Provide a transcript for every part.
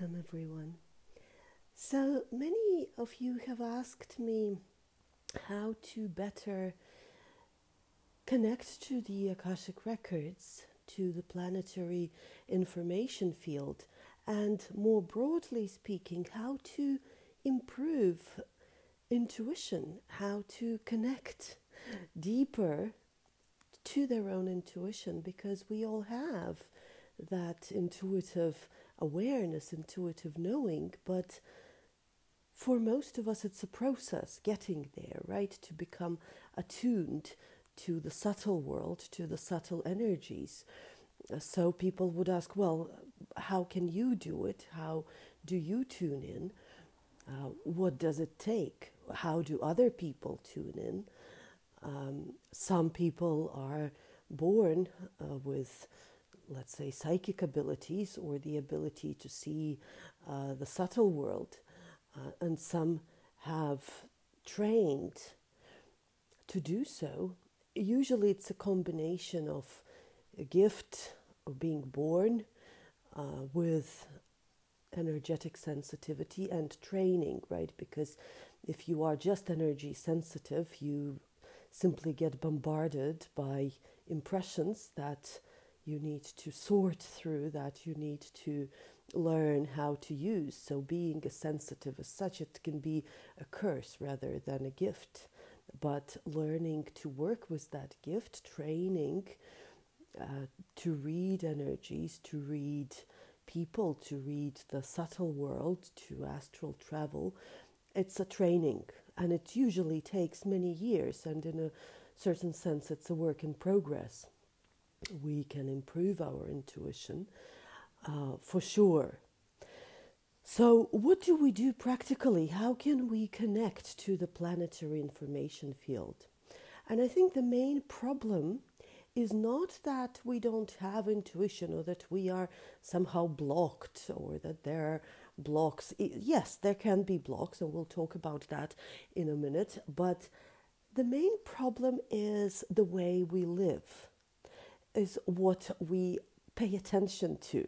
Welcome, everyone. So many of you have asked me how to better connect to the Akashic records, to the planetary information field, and more broadly speaking, how to improve intuition, how to connect deeper to their own intuition, because we all have that intuitive awareness, intuitive knowing, but for most of us, it's a process getting there, right? To become attuned to the subtle world, to the subtle energies. So people would ask, well, how can you do it? How do you tune in? Uh, what does it take? How do other people tune in? Um, some people are born uh, with let's say, psychic abilities or the ability to see uh, the subtle world. Uh, and some have trained to do so. Usually, it's a combination of a gift of being born uh, with energetic sensitivity and training, right? Because if you are just energy sensitive, you simply get bombarded by impressions that you need to sort through that, you need to learn how to use. So, being a sensitive as such, it can be a curse rather than a gift. But learning to work with that gift, training uh, to read energies, to read people, to read the subtle world, to astral travel, it's a training. And it usually takes many years, and in a certain sense, it's a work in progress we can improve our intuition uh, for sure. So, what do we do practically? How can we connect to the planetary information field? And I think the main problem is not that we don't have intuition or that we are somehow blocked or that there are blocks. Yes, there can be blocks, and we'll talk about that in a minute. But the main problem is the way we live is what we pay attention to.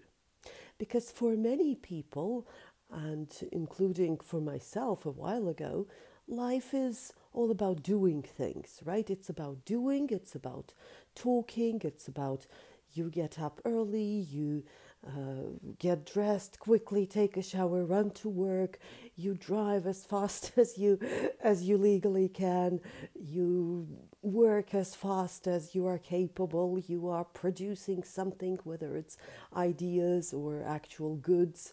Because for many people, and including for myself a while ago, life is all about doing things, right? It's about doing, it's about talking, it's about you get up early, you uh, get dressed quickly, take a shower, run to work. You drive as fast as you as you legally can. You work as fast as you are capable. You are producing something, whether it's ideas or actual goods.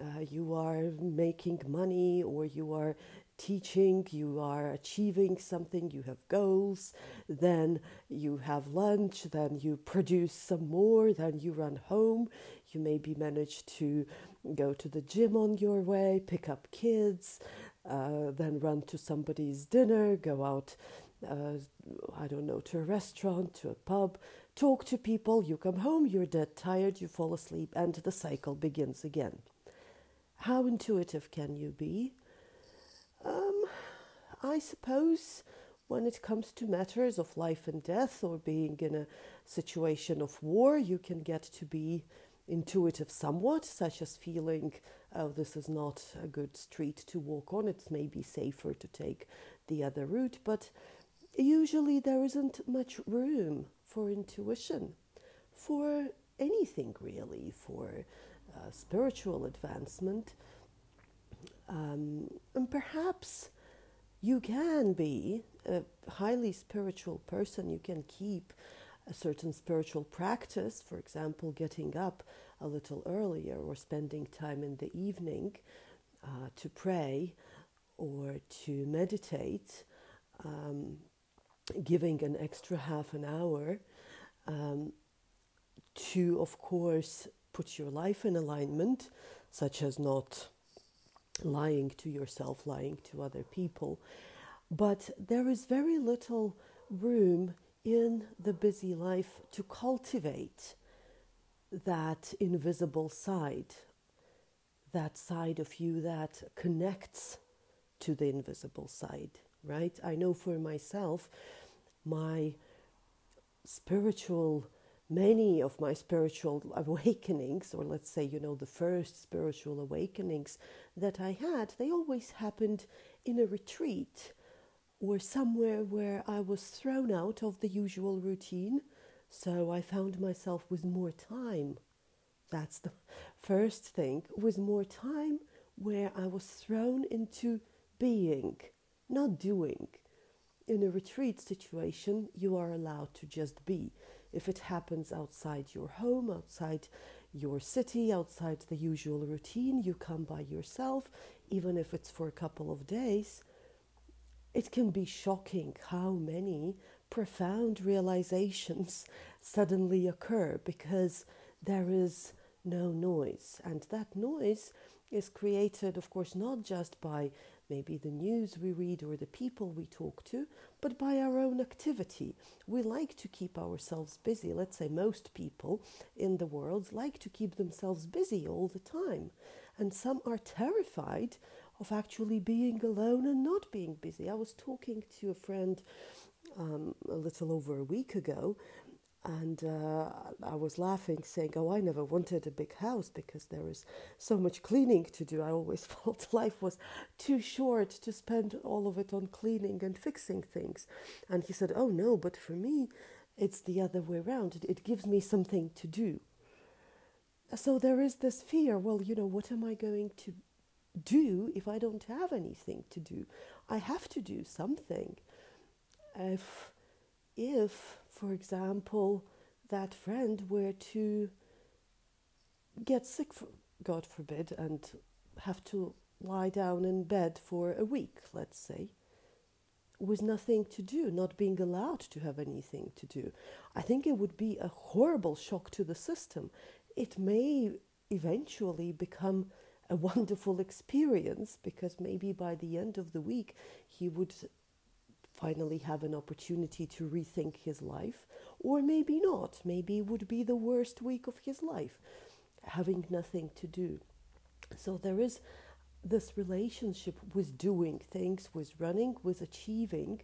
Uh, you are making money or you are teaching, you are achieving something, you have goals, then you have lunch, then you produce some more, then you run home, you maybe manage to go to the gym on your way, pick up kids, uh, then run to somebody's dinner, go out, uh, I don't know, to a restaurant, to a pub, talk to people, you come home, you're dead tired, you fall asleep, and the cycle begins again. How intuitive can you be? Um, I suppose when it comes to matters of life and death or being in a situation of war, you can get to be intuitive somewhat, such as feeling, oh, this is not a good street to walk on, it's maybe safer to take the other route. But usually there isn't much room for intuition, for anything really, for uh, spiritual advancement. Um, and perhaps you can be a highly spiritual person, you can keep a certain spiritual practice, for example, getting up a little earlier or spending time in the evening uh, to pray or to meditate, um, giving an extra half an hour um, to, of course, put your life in alignment, such as not lying to yourself, lying to other people. But there is very little room in the busy life to cultivate that invisible side, that side of you that connects to the invisible side, right? I know for myself, my spiritual many of my spiritual awakenings, or let's say, you know, the first spiritual awakenings that I had, they always happened in a retreat or somewhere where I was thrown out of the usual routine. So I found myself with more time. That's the first thing, with more time where I was thrown into being, not doing. In a retreat situation, you are allowed to just be. If it happens outside your home, outside your city, outside the usual routine, you come by yourself, even if it's for a couple of days, it can be shocking how many profound realizations suddenly occur because there is no noise. And that noise is created, of course, not just by maybe the news we read or the people we talk to, but by our own activity. We like to keep ourselves busy. Let's say most people in the world like to keep themselves busy all the time. And some are terrified of actually being alone and not being busy. I was talking to a friend um, a little over a week ago, and uh, I was laughing, saying, Oh, I never wanted a big house because there is so much cleaning to do. I always felt life was too short to spend all of it on cleaning and fixing things. And he said, Oh, no, but for me, it's the other way around. It, it gives me something to do. So there is this fear well, you know, what am I going to do if I don't have anything to do? I have to do something. If, if for example, that friend were to get sick, for, God forbid, and have to lie down in bed for a week, let's say, with nothing to do, not being allowed to have anything to do, I think it would be a horrible shock to the system. It may eventually become a wonderful experience because maybe by the end of the week he would finally have an opportunity to rethink his life, or maybe not. Maybe it would be the worst week of his life, having nothing to do. So there is this relationship with doing things, with running, with achieving,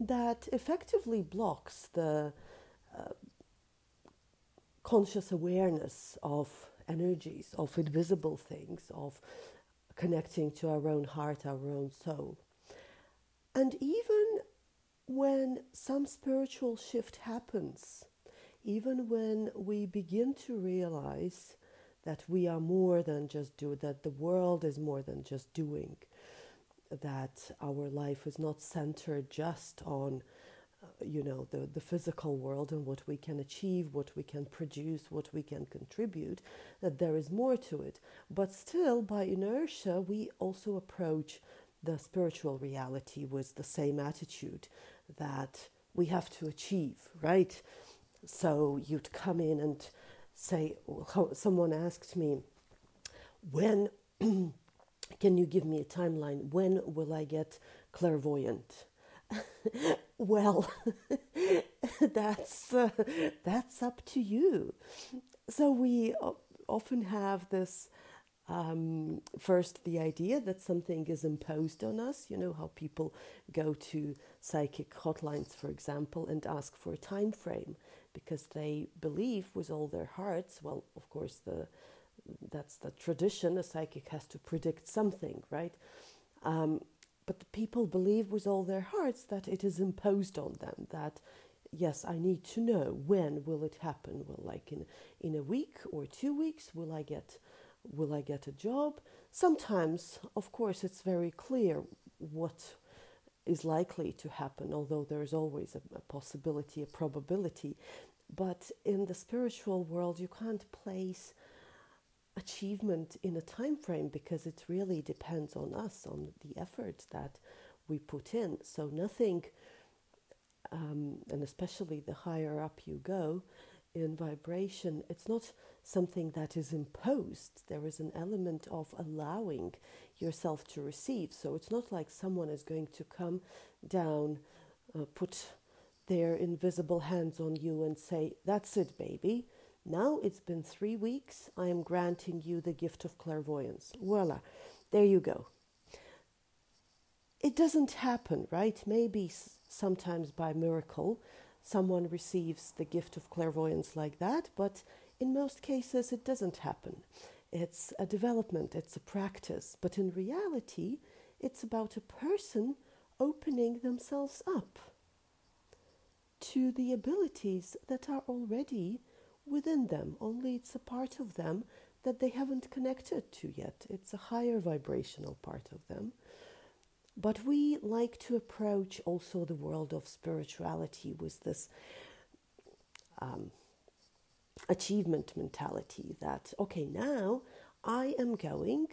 that effectively blocks the uh, conscious awareness of energies, of invisible things, of connecting to our own heart, our own soul. And even when some spiritual shift happens, even when we begin to realize that we are more than just do that the world is more than just doing that our life is not centered just on uh, you know the, the physical world and what we can achieve what we can produce what we can contribute that there is more to it. But still by inertia we also approach the spiritual reality with the same attitude that we have to achieve, right? So you'd come in and say, someone asked me, when can you give me a timeline? When will I get clairvoyant? well, that's uh, that's up to you. So we often have this um, first the idea that something is imposed on us. You know how people go to psychic hotlines, for example, and ask for a time frame because they believe with all their hearts. Well, of course, the that's the tradition. A psychic has to predict something, right? Um, but the people believe with all their hearts that it is imposed on them. That yes, I need to know when will it happen. Well, like in in a week or two weeks, will I get will I get a job? Sometimes, of course, it's very clear what is likely to happen, although there is always a, a possibility, a probability. But in the spiritual world, you can't place achievement in a time frame because it really depends on us, on the effort that we put in. So nothing, um, and especially the higher up you go in vibration, it's not something that is imposed. There is an element of allowing yourself to receive. So it's not like someone is going to come down, uh, put their invisible hands on you and say, That's it, baby. Now it's been three weeks. I am granting you the gift of clairvoyance. Voila, there you go. It doesn't happen, right? Maybe sometimes by miracle, someone receives the gift of clairvoyance like that, but in most cases it doesn't happen. It's a development, it's a practice, but in reality, it's about a person opening themselves up to the abilities that are already within them, only it's a part of them that they haven't connected to yet. It's a higher vibrational part of them. But we like to approach also the world of spirituality with this um, achievement mentality that, okay, now I am going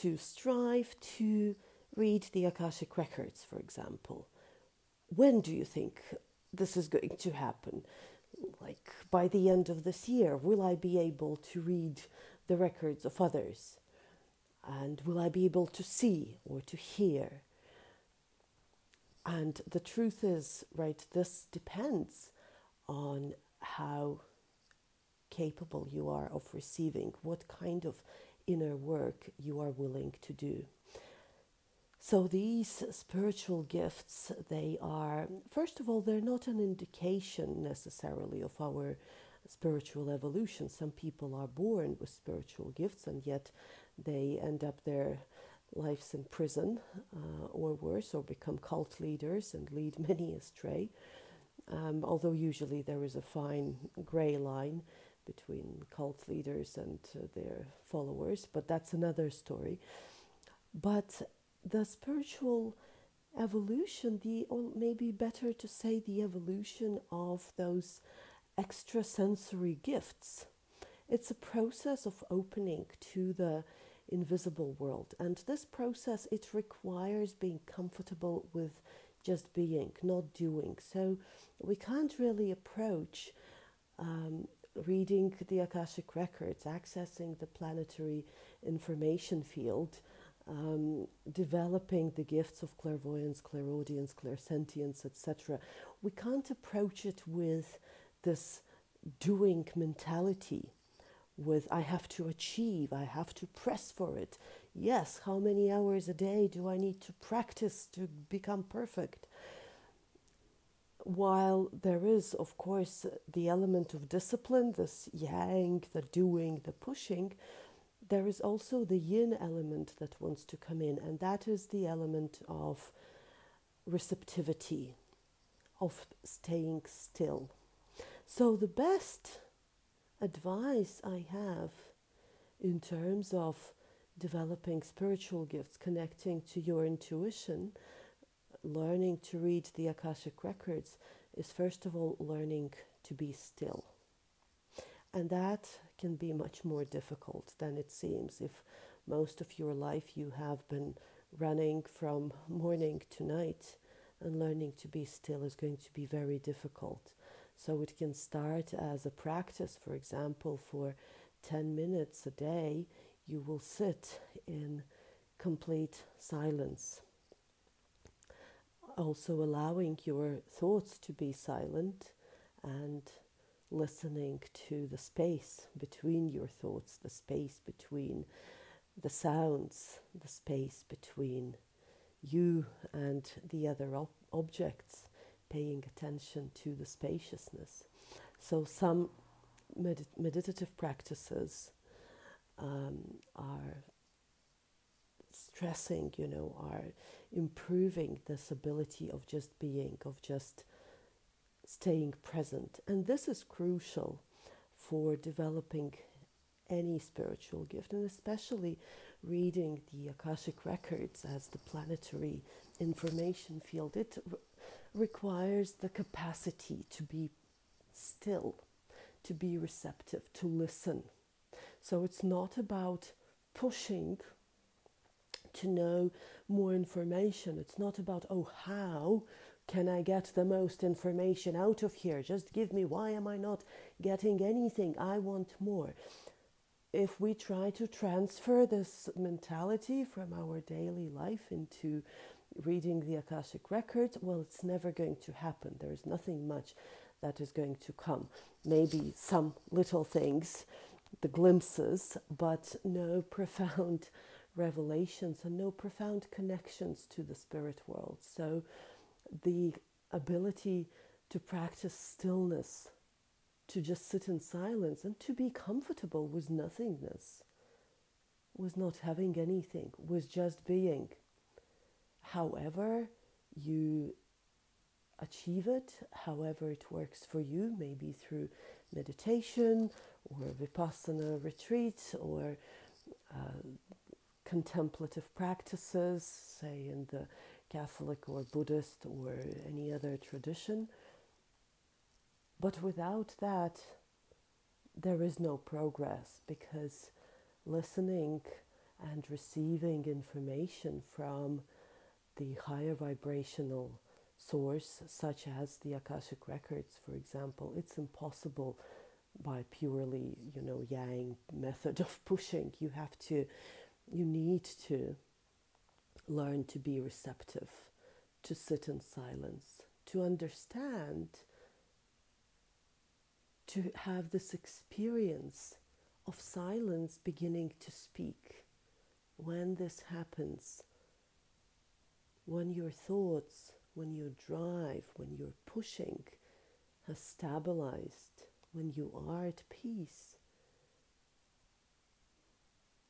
to strive to read the Akashic records, for example. When do you think this is going to happen? Like by the end of this year, will I be able to read the records of others? And will I be able to see or to hear? And the truth is, right, this depends on how capable you are of receiving, what kind of inner work you are willing to do. So these spiritual gifts, they are, first of all, they're not an indication necessarily of our spiritual evolution. Some people are born with spiritual gifts and yet they end up their lives in prison uh, or worse, or become cult leaders and lead many astray. Um, although usually there is a fine grey line between cult leaders and uh, their followers, but that's another story. But the spiritual evolution, the or maybe better to say the evolution of those extrasensory gifts. It's a process of opening to the invisible world, and this process it requires being comfortable with just being, not doing. So we can't really approach um, reading the Akashic records, accessing the planetary information field um, developing the gifts of clairvoyance, clairaudience, clairsentience, etc., we can't approach it with this doing mentality, with I have to achieve, I have to press for it. Yes, how many hours a day do I need to practice to become perfect? While there is, of course, the element of discipline, this yang, the doing, the pushing, there is also the yin element that wants to come in, and that is the element of receptivity, of staying still. So, the best advice I have in terms of developing spiritual gifts, connecting to your intuition, learning to read the Akashic records, is first of all learning to be still. And that can be much more difficult than it seems if most of your life you have been running from morning to night and learning to be still is going to be very difficult. So it can start as a practice, for example, for 10 minutes a day, you will sit in complete silence. Also, allowing your thoughts to be silent and listening to the space between your thoughts, the space between the sounds, the space between you and the other ob- objects, paying attention to the spaciousness. So, some med- meditative practices um, are stressing, you know, are improving this ability of just being, of just staying present. And this is crucial for developing any spiritual gift, and especially reading the Akashic records as the planetary information field. It requires the capacity to be still, to be receptive, to listen. So it's not about pushing to know more information. It's not about, oh, how can I get the most information out of here? Just give me, why am I not getting anything? I want more. If we try to transfer this mentality from our daily life into reading the Akashic records, well, it's never going to happen. There's nothing much that is going to come. Maybe some little things, the glimpses, but no profound revelations and no profound connections to the spirit world. So, the ability to practice stillness, to just sit in silence and to be comfortable with nothingness, with not having anything, with just being. However, you achieve it, however it works for you, maybe through meditation or vipassana retreat or uh, contemplative practices, say in the Catholic or Buddhist or any other tradition. But without that, there is no progress because listening and receiving information from the higher vibrational source, such as the Akashic records, for example, it's impossible by purely, you know, yang method of pushing. You have to, you need to learn to be receptive, to sit in silence, to understand, to have this experience of silence beginning to speak. When this happens, when your thoughts, when your drive, when your pushing has stabilized, when you are at peace,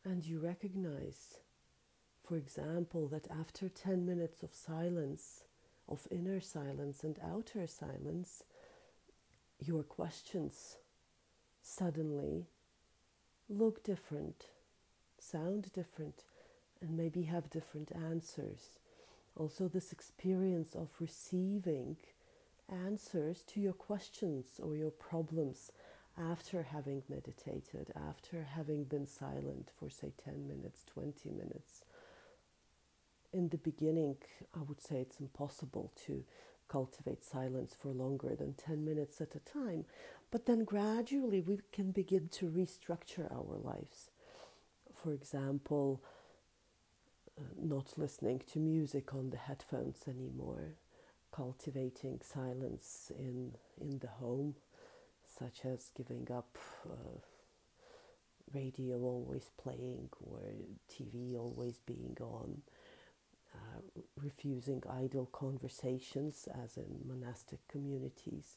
and you recognize, for example, that after 10 minutes of silence, of inner silence and outer silence, your questions suddenly look different, sound different, and maybe have different answers. Also, this experience of receiving answers to your questions or your problems after having meditated, after having been silent for, say, 10 minutes, 20 minutes. In the beginning, I would say it's impossible to cultivate silence for longer than 10 minutes at a time, but then gradually we can begin to restructure our lives. For example, not listening to music on the headphones anymore, cultivating silence in, in the home, such as giving up uh, radio always playing or TV always being on, uh, refusing idle conversations, as in monastic communities.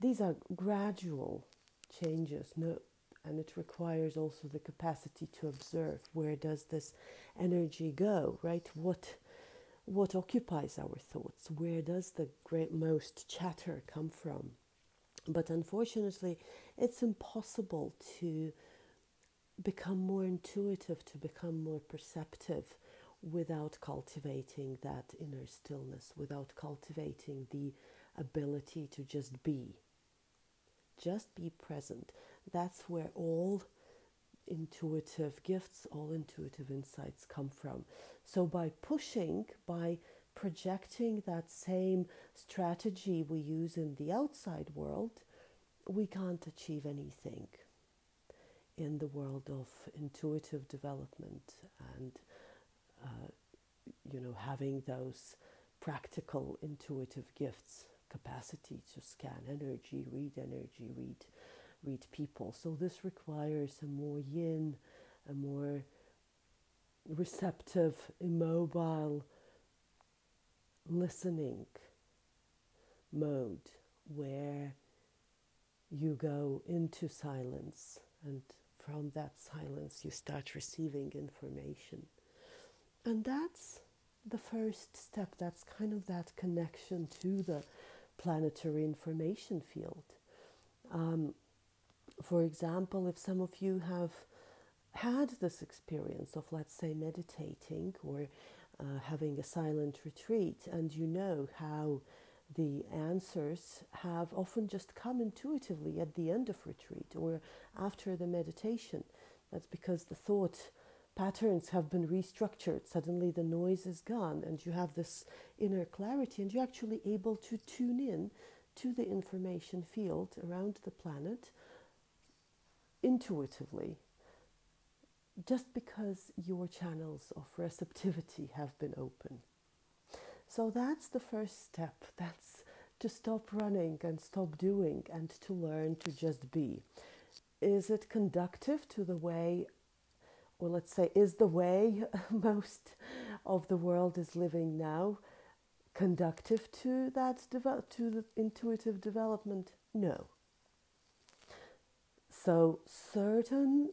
These are gradual changes, no, and it requires also the capacity to observe where does this energy go, right? What what occupies our thoughts? Where does the great most chatter come from? But unfortunately, it's impossible to become more intuitive, to become more perceptive without cultivating that inner stillness, without cultivating the ability to just be. Just be present. That's where all intuitive gifts, all intuitive insights come from. So, by pushing, by projecting that same strategy we use in the outside world, we can't achieve anything in the world of intuitive development and, uh, you know, having those practical intuitive gifts, capacity to scan energy, read energy, read read people. So this requires a more yin, a more receptive, immobile listening mode where you go into silence and from that silence you start receiving information. And that's the first step. That's kind of that connection to the planetary information field. Um, for example, if some of you have had this experience of, let's say, meditating or uh, having a silent retreat, and you know how the answers have often just come intuitively at the end of retreat or after the meditation. That's because the thought patterns have been restructured. Suddenly the noise is gone, and you have this inner clarity, and you're actually able to tune in to the information field around the planet intuitively just because your channels of receptivity have been open. So that's the first step. That's to stop running and stop doing and to learn to just be. Is it conductive to the way, or let's say, is the way most of the world is living now conductive to that to the intuitive development? No. So certain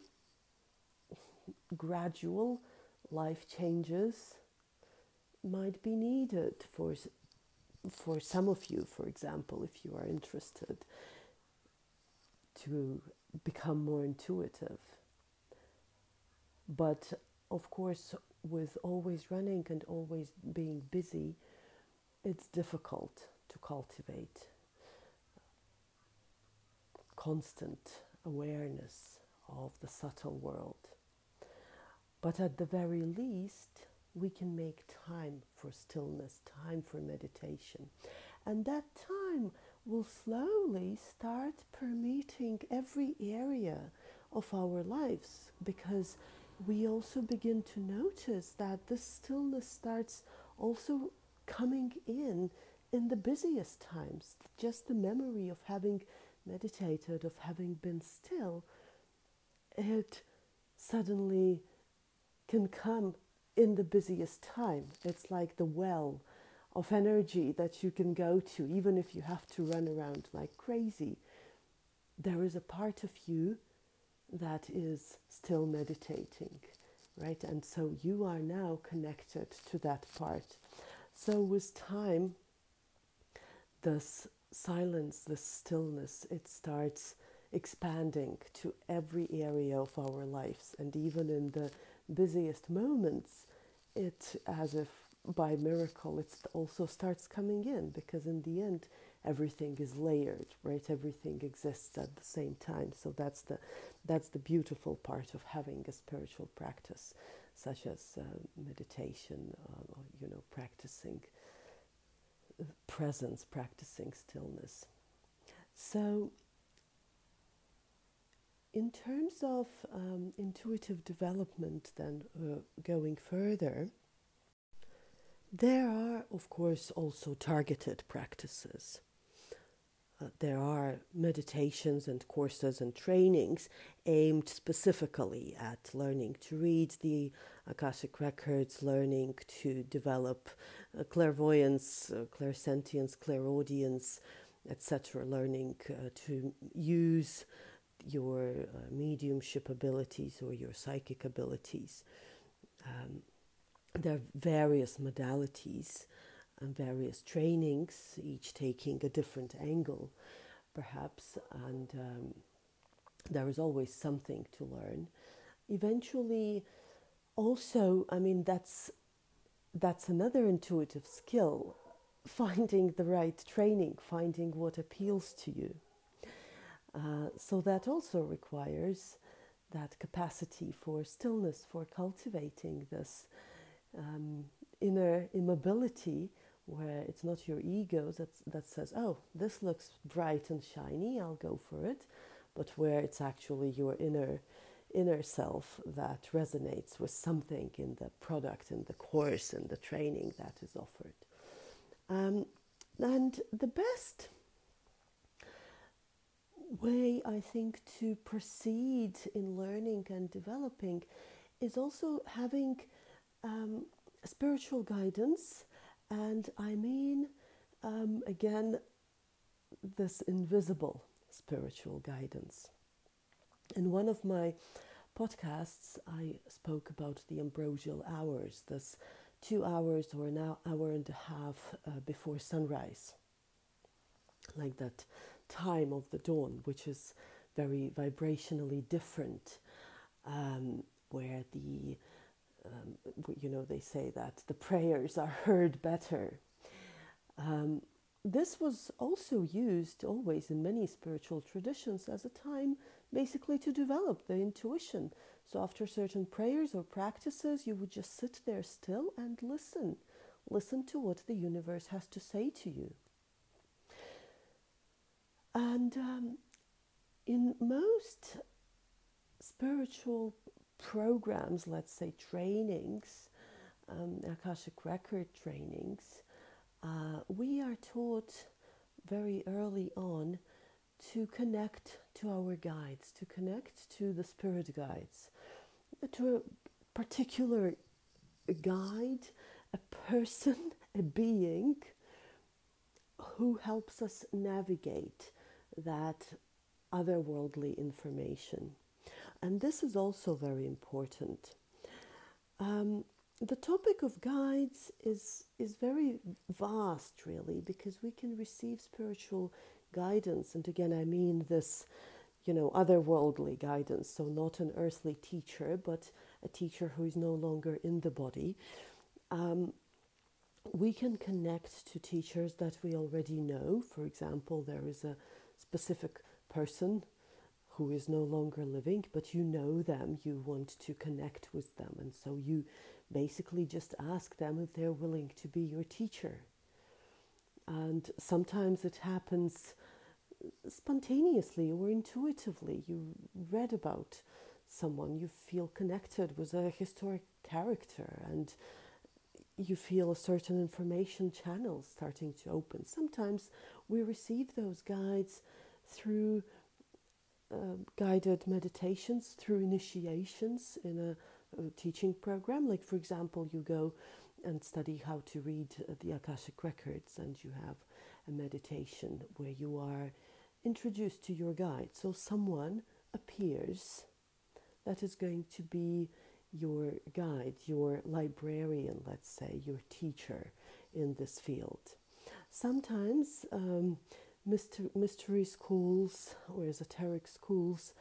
gradual life changes might be needed for for some of you, for example, if you are interested to become more intuitive. But of course, with always running and always being busy, it's difficult to cultivate constant awareness of the subtle world. But at the very least, we can make time for stillness, time for meditation. And that time will slowly start permeating every area of our lives because we also begin to notice that this stillness starts also coming in in the busiest times. Just the memory of having meditated, of having been still, it suddenly can come in the busiest time. It's like the well of energy that you can go to, even if you have to run around like crazy. There is a part of you that is still meditating, right? And so you are now connected to that part. So with time, this silence, the stillness, it starts expanding to every area of our lives. And even in the busiest moments, it as if by miracle it also starts coming in because in the end everything is layered right everything exists at the same time so that's the that's the beautiful part of having a spiritual practice such as uh, meditation uh, or you know practicing presence practicing stillness so in terms of um, intuitive development then uh, going further there are, of course, also targeted practices. Uh, there are meditations and courses and trainings aimed specifically at learning to read the Akashic records, learning to develop uh, clairvoyance, uh, clairsentience, clairaudience, etc., learning uh, to use your uh, mediumship abilities or your psychic abilities. Um, there are various modalities and various trainings, each taking a different angle, perhaps, and um, there is always something to learn. Eventually, also, I mean, that's that's another intuitive skill finding the right training, finding what appeals to you. Uh, so that also requires that capacity for stillness, for cultivating this um, inner immobility where it's not your ego that, that says, oh, this looks bright and shiny, I'll go for it, but where it's actually your inner inner self that resonates with something in the product, in the course, in the training that is offered. Um, and the best way, I think, to proceed in learning and developing is also having um, spiritual guidance, and I mean, um, again, this invisible spiritual guidance. In one of my podcasts, I spoke about the ambrosial hours, this two hours or an hour and a half uh, before sunrise, like that time of the dawn, which is very vibrationally different, um, where the um, you know, they say that the prayers are heard better. Um, this was also used always in many spiritual traditions as a time basically to develop the intuition. So, after certain prayers or practices, you would just sit there still and listen. Listen to what the universe has to say to you. And um, in most spiritual programs, let's say trainings, um, Akashic record trainings, uh, we are taught very early on to connect to our guides, to connect to the spirit guides, to a particular guide, a person, a being who helps us navigate that otherworldly information. And this is also very important. Um, the topic of guides is, is very vast, really, because we can receive spiritual guidance. And again, I mean this, you know, otherworldly guidance. So, not an earthly teacher, but a teacher who is no longer in the body. Um, we can connect to teachers that we already know. For example, there is a specific person who is no longer living, but you know them, you want to connect with them, and so you basically just ask them if they're willing to be your teacher. And sometimes it happens spontaneously or intuitively. You read about someone, you feel connected with a historic character, and you feel a certain information channel starting to open. Sometimes we receive those guides through uh, guided meditations, through initiations in a, a, teaching program. Like, for example, you go and study how to read uh, the Akashic records, and you have a meditation where you are introduced to your guide. So, someone appears that is going to be your guide, your librarian, let's say, your teacher in this field. Sometimes um, mystery schools or esoteric schools,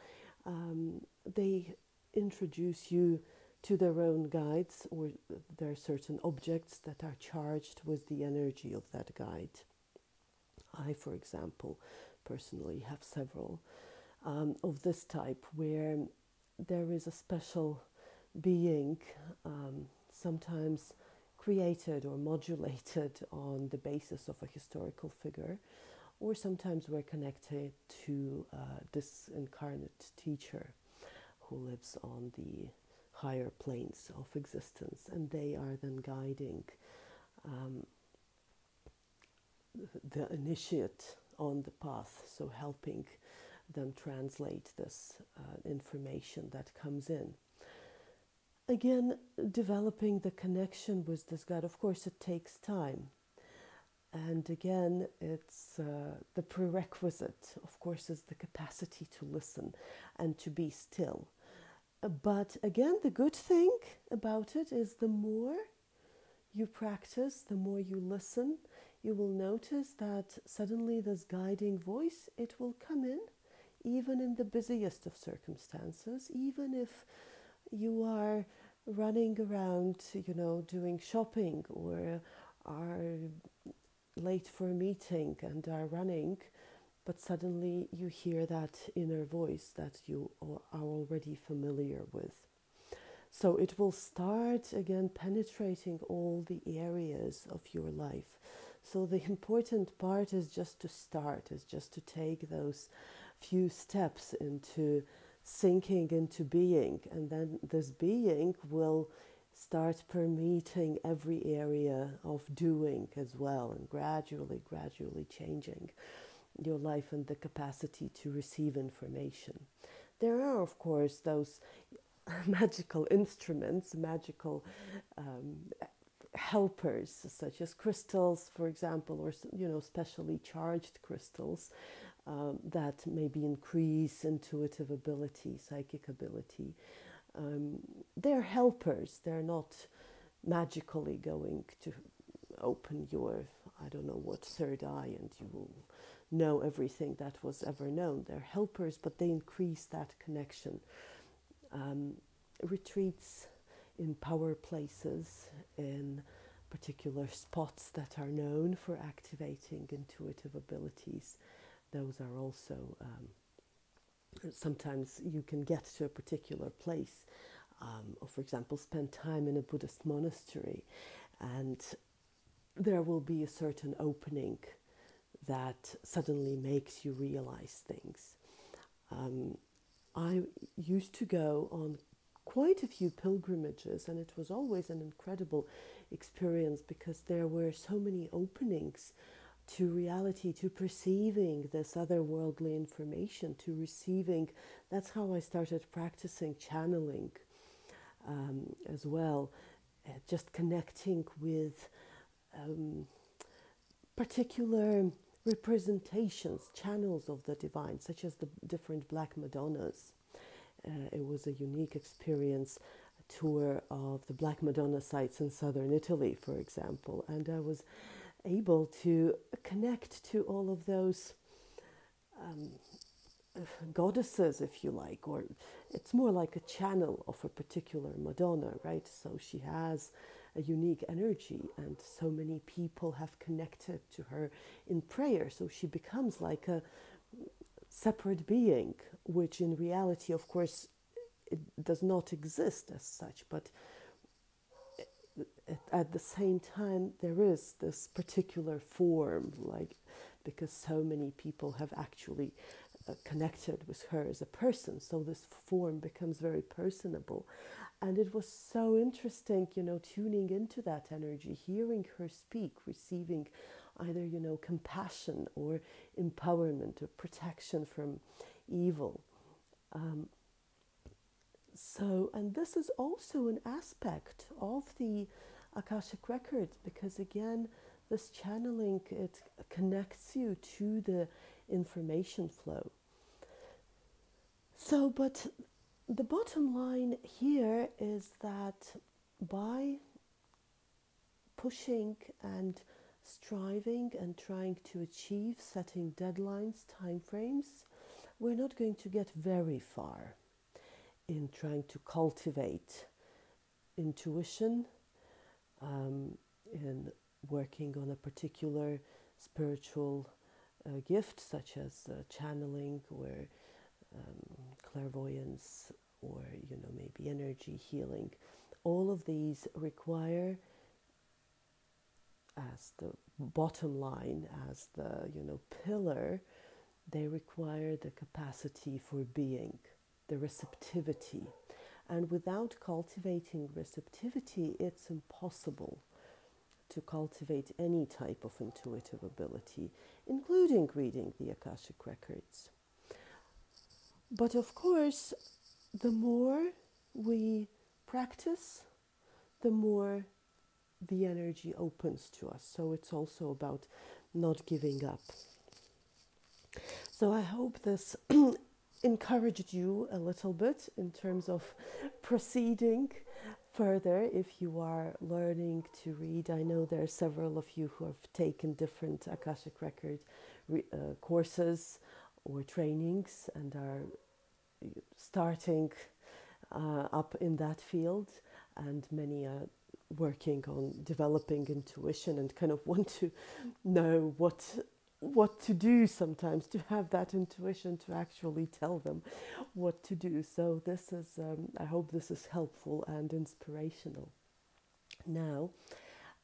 um, they introduce you to their own guides, or there are certain objects that are charged with the energy of that guide. I, for example, personally have several um, of this type where there is a special being, um, sometimes created or modulated on the basis of a historical figure, or sometimes we're connected to uh, this incarnate teacher who lives on the higher planes of existence, and they are then guiding um, the initiate on the path, so helping them translate this uh, information that comes in. Again, developing the connection with this God, of course, it takes time. And again, it's uh, the prerequisite, of course, is the capacity to listen and to be still. But again, the good thing about it is the more you practice, the more you listen, you will notice that suddenly this guiding voice, it will come in, even in the busiest of circumstances, even if you are running around, you know, doing shopping or are late for a meeting and are running, but suddenly you hear that inner voice that you are already familiar with. So it will start again penetrating all the areas of your life. So the important part is just to start, is just to take those few steps into sinking into being, and then this being will start permeating every area of doing as well, and gradually, gradually changing your life and the capacity to receive information. There are, of course, those magical instruments, magical um, helpers, such as crystals, for example, or you know, specially charged crystals um, that maybe increase intuitive ability, psychic ability um, they're helpers. They're not magically going to open your, I don't know what, third eye and you will know everything that was ever known. They're helpers, but they increase that connection. Um, retreats in power places, in particular spots that are known for activating intuitive abilities, those are also um, sometimes you can get to a particular place, um, or for example, spend time in a Buddhist monastery, and there will be a certain opening that suddenly makes you realize things. Um, I used to go on quite a few pilgrimages, and it was always an incredible experience because there were so many openings to reality, to perceiving this otherworldly information, to receiving. That's how I started practicing channeling um, as well, uh, just connecting with um, particular representations, channels of the divine, such as the different Black Madonnas. Uh, it was a unique experience, a tour of the Black Madonna sites in southern Italy, for example, and I was able to connect to all of those um, goddesses, if you like, or it's more like a channel of a particular Madonna, right? So she has a unique energy, and so many people have connected to her in prayer. So she becomes like a separate being, which in reality, of course, it does not exist as such, but at the same time, there is this particular form, like because so many people have actually uh, connected with her as a person. So this form becomes very personable. And it was so interesting, you know, tuning into that energy, hearing her speak, receiving either, you know, compassion or empowerment or protection from evil. Um, so, and this is also an aspect of the Akashic Records because, again, this channeling it connects you to the information flow. So, but the bottom line here is that by pushing and striving and trying to achieve setting deadlines, time frames, we're not going to get very far in trying to cultivate intuition, um, in working on a particular spiritual uh, gift, such as uh, channeling or um, clairvoyance or you know maybe energy healing. All of these require as the bottom line as the you know pillar they require the capacity for being the receptivity. And without cultivating receptivity it's impossible to cultivate any type of intuitive ability including reading the akashic records. But of course, the more we practice, the more the energy opens to us. So it's also about not giving up. So I hope this encouraged you a little bit in terms of proceeding further if you are learning to read. I know there are several of you who have taken different Akashic Record re- uh, courses or trainings and are starting uh, up in that field, and many are working on developing intuition and kind of want to know what what to do sometimes to have that intuition to actually tell them what to do. So this is um, i hope this is helpful and inspirational. Now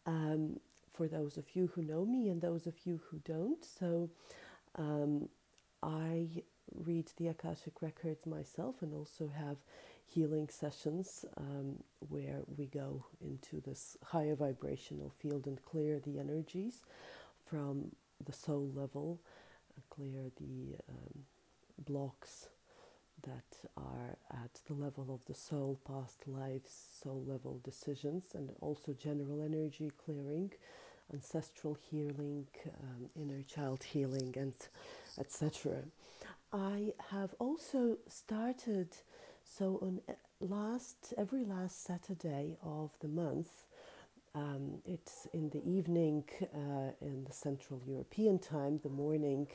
um, for those of you who know me and those of you who don't so um, I read the Akashic Records myself and also have healing sessions um, where we go into this higher vibrational field and clear the energies from the soul level, uh, clear the um, blocks that are at the level of the soul, past lives, soul level decisions, and also general energy clearing, ancestral healing, um, inner child healing, and etc. I have also started so on last every last Saturday of the month. Um, it's in the evening uh, in the Central European time, the morning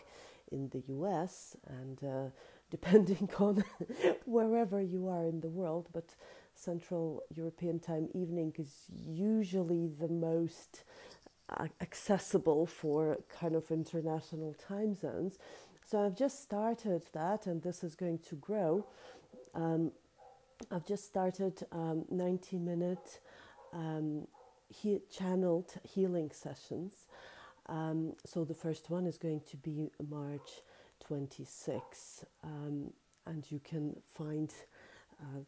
in the US, and uh, depending on wherever you are in the world, but Central European time evening is usually the most accessible for kind of international time zones. So I've just started that, and this is going to grow. Um, I've just started um, 90 minute um, he- channeled healing sessions. Um, so the first one is going to be March 26, um, and you can find uh,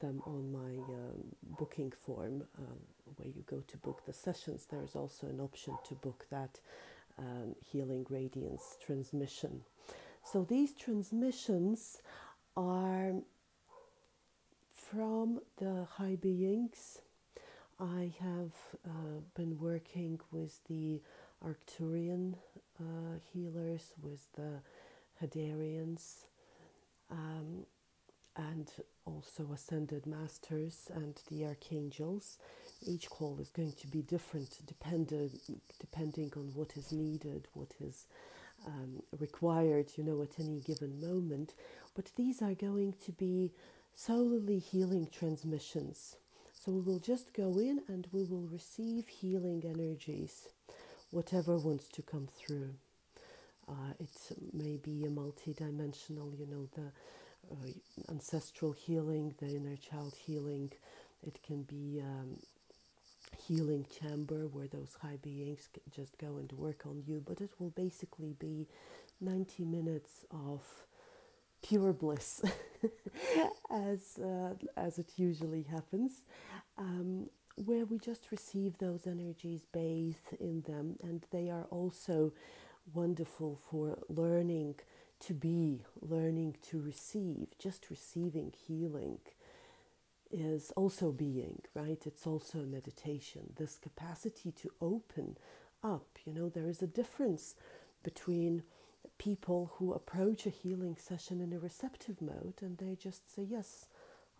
them on my um, booking form where you go to book the sessions. There is also an option to book that healing radiance transmission. So these transmissions are from the high beings, I have uh, been working with the Arcturian uh, healers, with the Hadarians, um, and also Ascended Masters and the Archangels. Each call is going to be different dependent, depending on what is needed, what is um, required, you know, at any given moment. But these are going to be solely healing transmissions. So we will just go in and we will receive healing energies, whatever wants to come through. Uh, it may be a multi-dimensional, you know, the uh, ancestral healing, the inner child healing. It can be um, healing chamber where those high beings just go and work on you, but it will basically be 90 minutes of pure bliss, as uh, as it usually happens, um, where we just receive those energies, bathe in them, and they are also wonderful for learning to be, learning to receive. Just receiving healing is also being, right? It's also meditation. This capacity to open up, you know, there is a difference between people who approach a healing session in a receptive mode and they just say, Yes,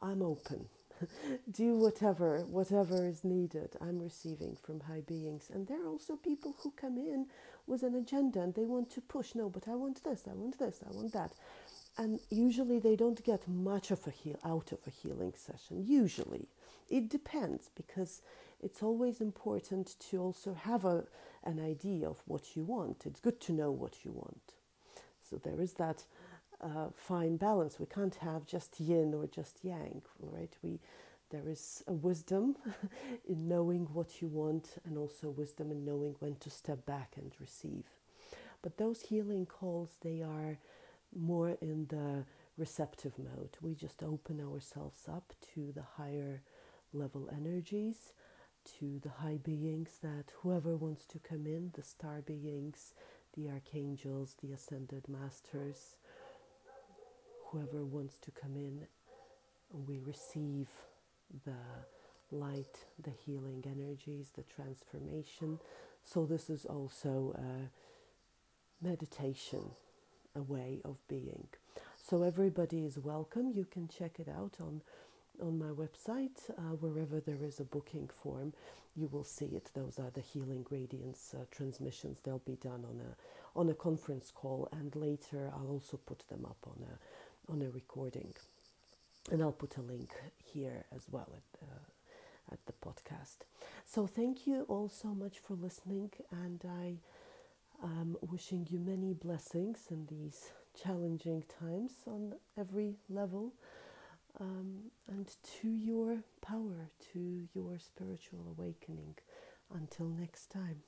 I'm open. Do whatever, whatever is needed. I'm receiving from high beings. And there are also people who come in with an agenda and they want to push. No, but I want this, I want this, I want that. And usually they don't get much of a heal out of a healing session. Usually. It depends because it's always important to also have a, an idea of what you want. It's good to know what you want. So there is that uh, fine balance. We can't have just yin or just yang, right? We there is a wisdom in knowing what you want, and also wisdom in knowing when to step back and receive. But those healing calls, they are more in the receptive mode. We just open ourselves up to the higher level energies, to the high beings that whoever wants to come in, the star beings, the archangels, the ascended masters, whoever wants to come in, we receive the light, the healing energies, the transformation. So, this is also a meditation, a way of being. So, everybody is welcome. You can check it out on on my website, uh, wherever there is a booking form, you will see it. Those are the healing radiance uh, transmissions. They'll be done on a on a conference call, and later I'll also put them up on a on a recording, and I'll put a link here as well at the, at the podcast. So thank you all so much for listening, and I am wishing you many blessings in these challenging times on every level um, and to your power, to your spiritual awakening. Until next time.